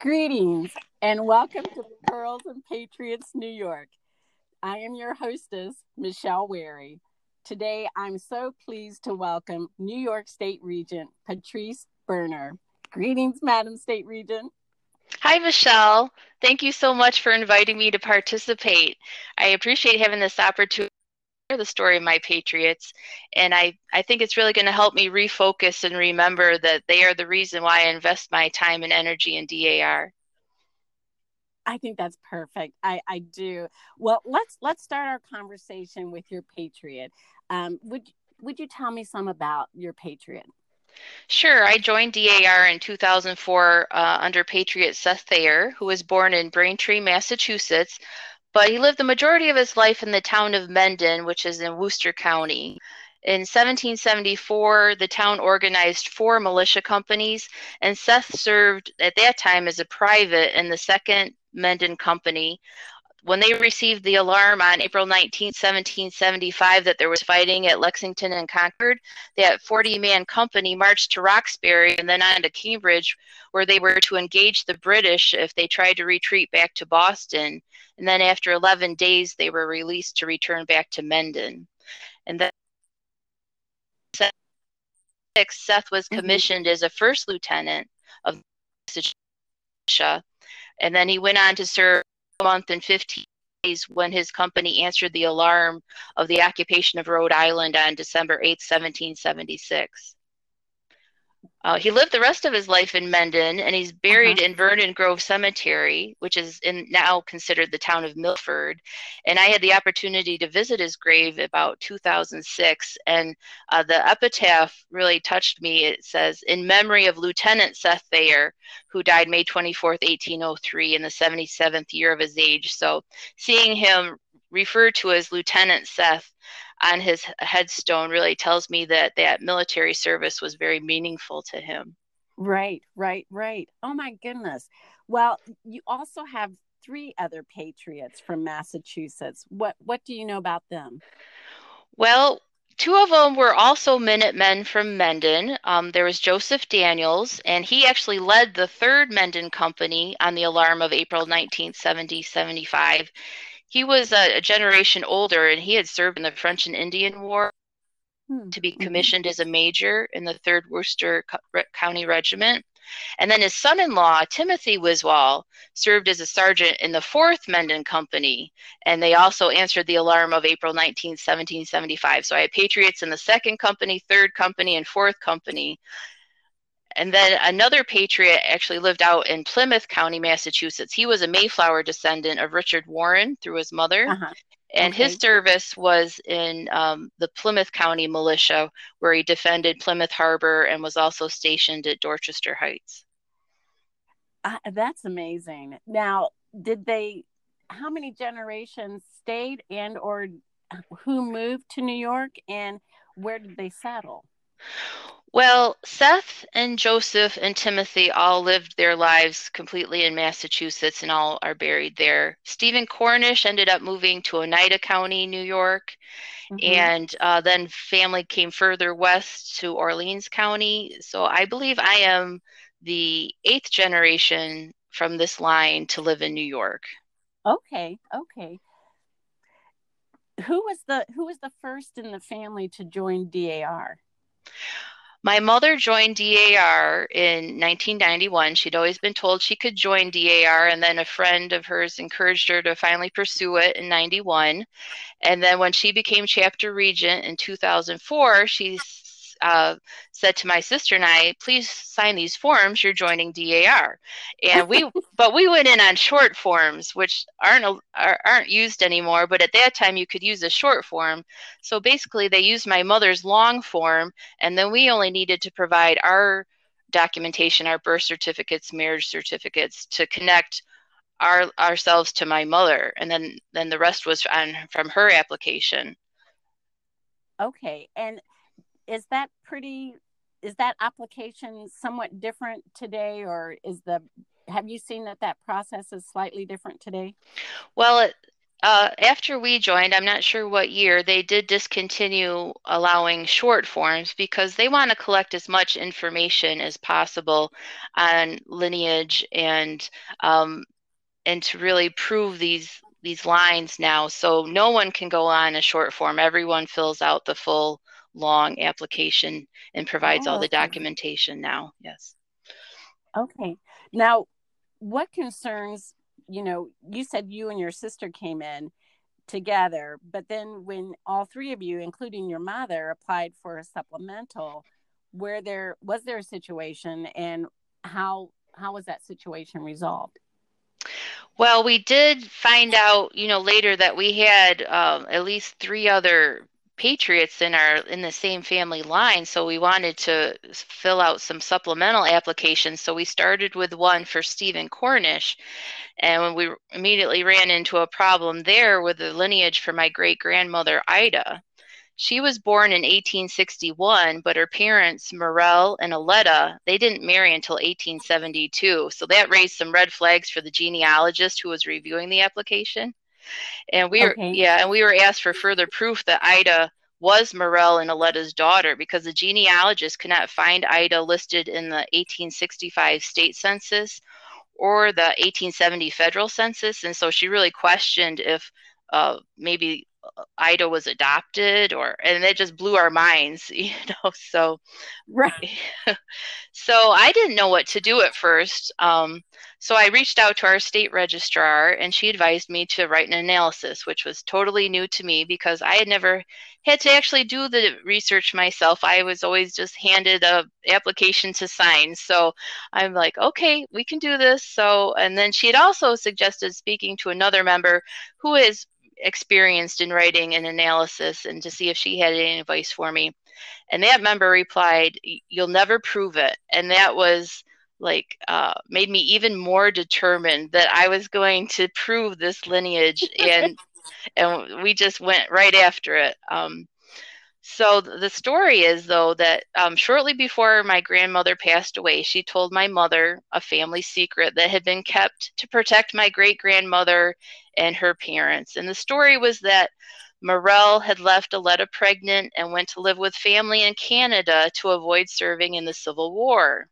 Greetings and welcome to Pearls and Patriots New York. I am your hostess, Michelle Wary. Today, I'm so pleased to welcome New York State Regent Patrice Berner. Greetings, Madam State Regent. Hi, Michelle. Thank you so much for inviting me to participate. I appreciate having this opportunity the story of my Patriots, and I, I think it's really going to help me refocus and remember that they are the reason why I invest my time and energy in DAR. I think that's perfect. I, I do. Well, let's let's start our conversation with your patriot. Um, would would you tell me some about your patriot? Sure. I joined DAR in 2004 uh, under Patriot Seth Thayer, who was born in Braintree, Massachusetts, but he lived the majority of his life in the town of Mendon, which is in Worcester County. In 1774, the town organized four militia companies, and Seth served at that time as a private in the Second Mendon Company. When they received the alarm on April 19, 1775, that there was fighting at Lexington and Concord, that 40 man company marched to Roxbury and then on to Cambridge, where they were to engage the British if they tried to retreat back to Boston. And then after 11 days, they were released to return back to Mendon. And then Seth was mm-hmm. commissioned mm-hmm. as a first lieutenant of the militia, and then he went on to serve month and 15 days when his company answered the alarm of the occupation of Rhode Island on December 8, 1776. Uh, he lived the rest of his life in Mendon, and he's buried uh-huh. in Vernon Grove Cemetery, which is in, now considered the town of Milford. And I had the opportunity to visit his grave about 2006, and uh, the epitaph really touched me. It says, "In memory of Lieutenant Seth Thayer, who died May 24th, 1803, in the 77th year of his age." So, seeing him referred to as Lieutenant Seth on his headstone really tells me that that military service was very meaningful to him. Right, right, right. Oh my goodness. Well, you also have three other patriots from Massachusetts. What what do you know about them? Well, two of them were also Minutemen from Mendon. Um, there was Joseph Daniels, and he actually led the third Mendon Company on the alarm of April 1970 75 he was a, a, generation older and he had served in the French and Indian War hmm. to be mm-hmm. commissioned as a major in the 3rd Worcester Co- County Regiment. And then his son in law, Timothy Wiswall, served as a sergeant in the 4th Mendon Company. And they also answered the alarm of April 19, 1775. So I had Patriots in the 2nd Company, 3rd Company, and 4th Company. And then another patriot actually lived out in Plymouth County, Massachusetts. He was a Mayflower descendant of Richard Warren through his mother. Uh-huh. And okay. his service was in um, the Plymouth County militia, where he defended Plymouth Harbor and was also stationed at Dorchester Heights. Uh, that's amazing. Now, did they? How many generations stayed and or who moved to New York, and where did they settle? Well, Seth and Joseph and Timothy all lived their lives completely in Massachusetts and all are buried there. Stephen Cornish ended up moving to Oneida County, New York, mm-hmm. and uh, then family came further west to Orleans County. So I believe I am the eighth generation from this line to live in New York. Okay, okay. Who was the who was the first in the family to join DAR? My mother joined DAR in 1991. She'd always been told she could join DAR, and then a friend of hers encouraged her to finally pursue it in 91. And then when she became chapter regent in 2004, she uh, said to my sister and I, please sign these forms. You're joining DAR. And we, but we went in on short forms, which aren't, aren't used anymore. But at that time, you could use a short form. So basically, they used my mother's long form. And then we only needed to provide our documentation, our birth certificates, marriage certificates to connect our ourselves to my mother. And then, then the rest was on from her application. Okay. And is that pretty is that application somewhat different today or is the have you seen that that process is slightly different today well it, uh, after we joined, I'm not sure what year, they did discontinue allowing short forms because they want to collect as much information as possible on lineage and um, and to really prove these these lines now. So no one can go on a short form. Everyone fills out the full long application and provides oh, all the okay. documentation now. Yes. Okay. Now, what concerns, you know, you said you and your sister came in together, but then when all three of you, including your mother, applied for a supplemental, where there was there a situation and how how was that situation resolved? Well, we did find out, you know, later that we had um, at least three other patriots in our in the same family line so we wanted to fill out some supplemental applications so we started with one for stephen cornish. And when we immediately ran into a problem there with the lineage for my great grandmother ida. She was born in 1861 but her parents morel and aletta they didn't marry until 1872 so that raised some red flags for the genealogist who was reviewing the application and we were yeah, and we were asked for further proof that Ida was Morel and Aletta's daughter because the genealogist could not find Ida listed in the 1865 state census or the 1870 federal census, and so she really questioned if uh, maybe Ida was adopted or and it just blew our minds, you know. So right. so I didn't know what to do at first. Um, so I reached out to our state registrar and she advised me to write an analysis, which was totally new to me because I had never had to actually do the research myself. I was always just handed a application to sign. So I'm like, okay, we can do this. So and then she had also suggested speaking to another member who is experienced in writing an analysis and to see if she had any advice for me. And that member replied, You'll never prove it. And that was like uh, made me even more determined that I was going to prove this lineage and and we just went right after it. Um, so the story is, though, that um, shortly before my grandmother passed away, she told my mother a family secret that had been kept to protect my great grandmother and her parents. And the story was that Morel had left Aletta pregnant and went to live with family in Canada to avoid serving in the Civil War.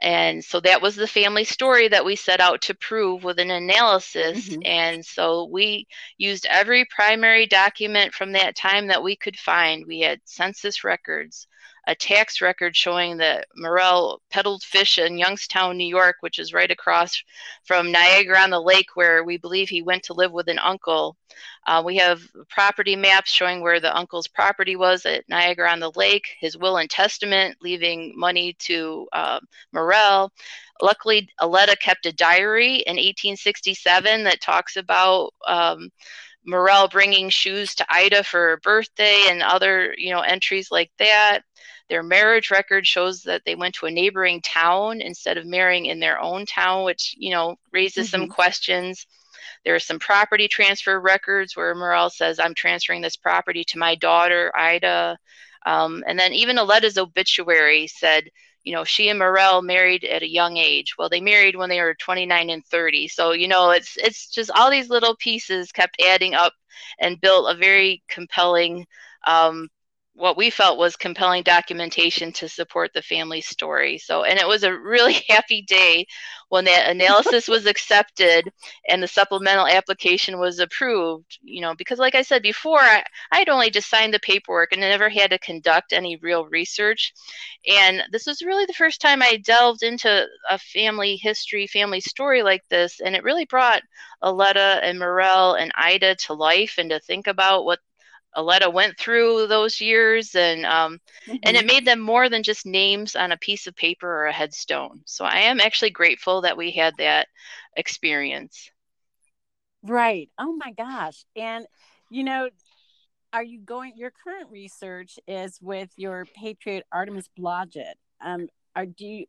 And so that was the family story that we set out to prove with an analysis. Mm-hmm. And so we used every primary document from that time that we could find. We had census records, a tax record showing that Morel peddled fish in Youngstown, New York, which is right across from Niagara on the Lake, where we believe he went to live with an uncle. Uh, we have property maps showing where the uncle's property was at Niagara on the Lake, his will and testament leaving money to uh. Luckily, Aletta kept a diary in 1867 that talks about. Um, Morel bringing shoes to Ida for her birthday and other, you know, entries like that. Their marriage record shows that they went to a neighboring town instead of marrying in their own town, which, you know, raises mm-hmm. some questions. There are some property transfer records where Morel says, I'm transferring this property to my daughter, Ida. Um, and then even Aletta's obituary said, you know, she and Morel married at a young age. Well, they married when they were 29 and 30. So, you know, it's it's just all these little pieces kept adding up and built a very compelling um, what we felt was compelling documentation to support the family story. So, and it was a really happy day when that analysis was accepted and the supplemental application was approved. You know, because like I said before, I, I'd only just signed the paperwork and never had to conduct any real research. And this was really the first time I delved into a family history, family story like this. And it really brought Aletta and Morel and Ida to life and to think about what Aletta went through those years, and um, mm-hmm. and it mm-hmm. made them more than just names on a piece of paper or a headstone. So I am actually grateful that we had that experience. Right. Oh my gosh. And you know, are you going? Your current research is with your Patriot Artemis Blodgett. Um, are do you,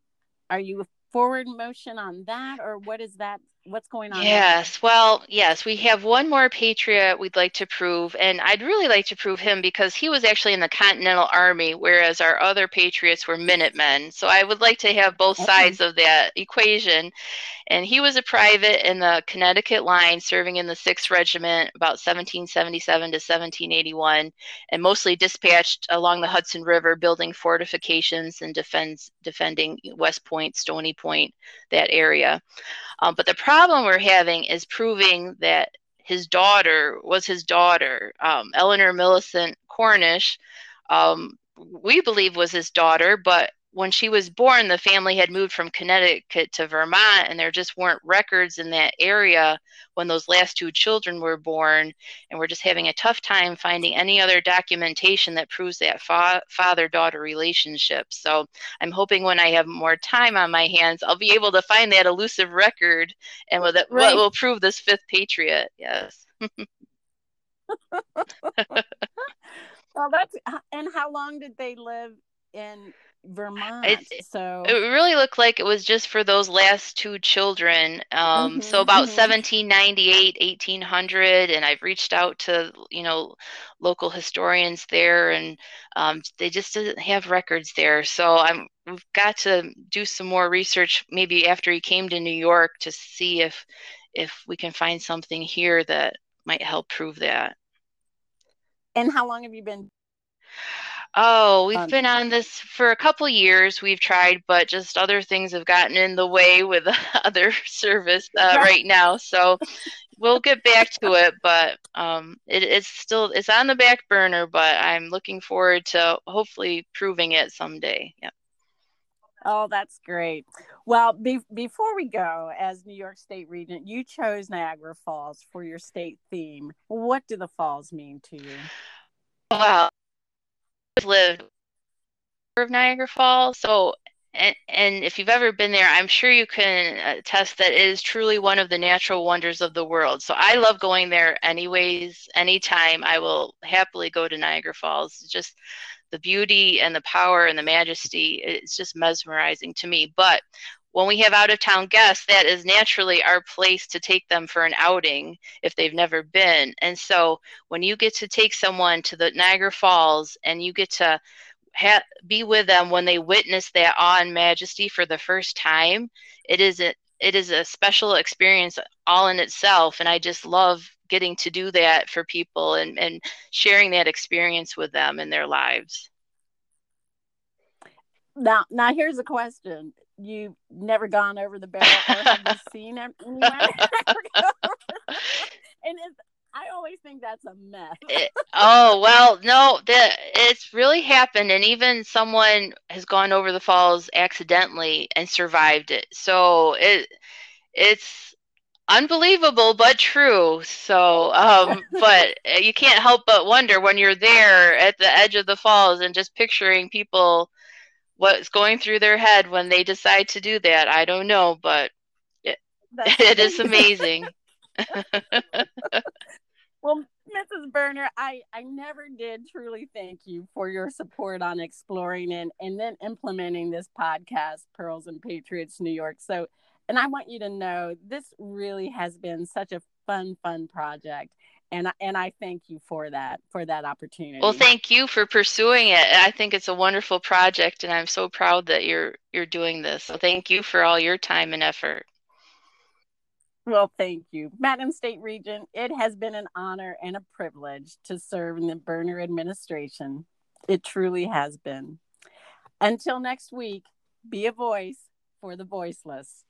are you forward motion on that, or what is that what's going on? Yes, well, yes, we have one more patriot we'd like to prove, and I'd really like to prove him because he was actually in the Continental Army, whereas our other patriots were Minutemen. So I would like to have both oh. sides of that equation. And he was a private in the Connecticut line, serving in the 6th Regiment about 1777 to 1781, and mostly dispatched along the Hudson River, building fortifications and defends, defending West Point, Stony Point, that area. Um, but the problem we're having is proving that his daughter was his daughter, um, Eleanor Millicent Cornish. Um, we believe was his daughter, but when she was born, the family had moved from Connecticut to Vermont, and there just weren't records in that area when those last two children were born. And we're just having a tough time finding any other documentation that proves that fa- father daughter relationship. So I'm hoping when I have more time on my hands, I'll be able to find that elusive record and with it, right. what will prove this fifth patriot. Yes. well, that's and how long did they live in Vermont. It, so it really looked like it was just for those last two children. Um, mm-hmm, so about mm-hmm. 1798, 1800, and I've reached out to you know local historians there, and um, they just didn't have records there. So I'm we've got to do some more research, maybe after he came to New York, to see if if we can find something here that might help prove that. And how long have you been Oh, we've um, been on this for a couple years. We've tried, but just other things have gotten in the way with other service uh, right now. So we'll get back to it, but um, it, it's still it's on the back burner. But I'm looking forward to hopefully proving it someday. Yeah. Oh, that's great. Well, be- before we go, as New York State Regent, you chose Niagara Falls for your state theme. What do the falls mean to you? Well, lived of Niagara Falls, so and, and, if you've ever been there, I'm sure you can attest that it is truly one of the natural wonders of the world. So I love going there anyways. Anytime I will happily go to Niagara Falls. Just the beauty and the power and the majesty, it's just mesmerizing to me. But when we have out of town guests, that is naturally our place to take them for an outing if they've never been. And so when you get to take someone to the Niagara Falls and you get to ha- be with them when they witness that awe and majesty for the first time, it is a, it is a special experience all in itself. And I just love getting to do that for people and, and sharing that experience with them in their lives. Now, now here's a question you've never gone over the barrel or have you seen it anywhere? and it's, I always think that's a myth. it, oh well, no, the, it's really happened, and even someone has gone over the falls accidentally and survived it. So it it's unbelievable but true. So, um, but you can't help but wonder when you're there at the edge of the falls and just picturing people what's going through their head when they decide to do that. I don't know, but it, it is amazing. well, Mrs. Berner, I, I never did truly thank you for your support on exploring and, and then implementing this podcast, Pearls and Patriots New York. So, and I want you to know this really has been such a fun, fun project and and I thank you for that for that opportunity. Well, thank you for pursuing it. I think it's a wonderful project, and I'm so proud that you're you're doing this. So thank you for all your time and effort. Well, thank you, Madam State Regent. It has been an honor and a privilege to serve in the Berner administration. It truly has been. Until next week, be a voice for the voiceless.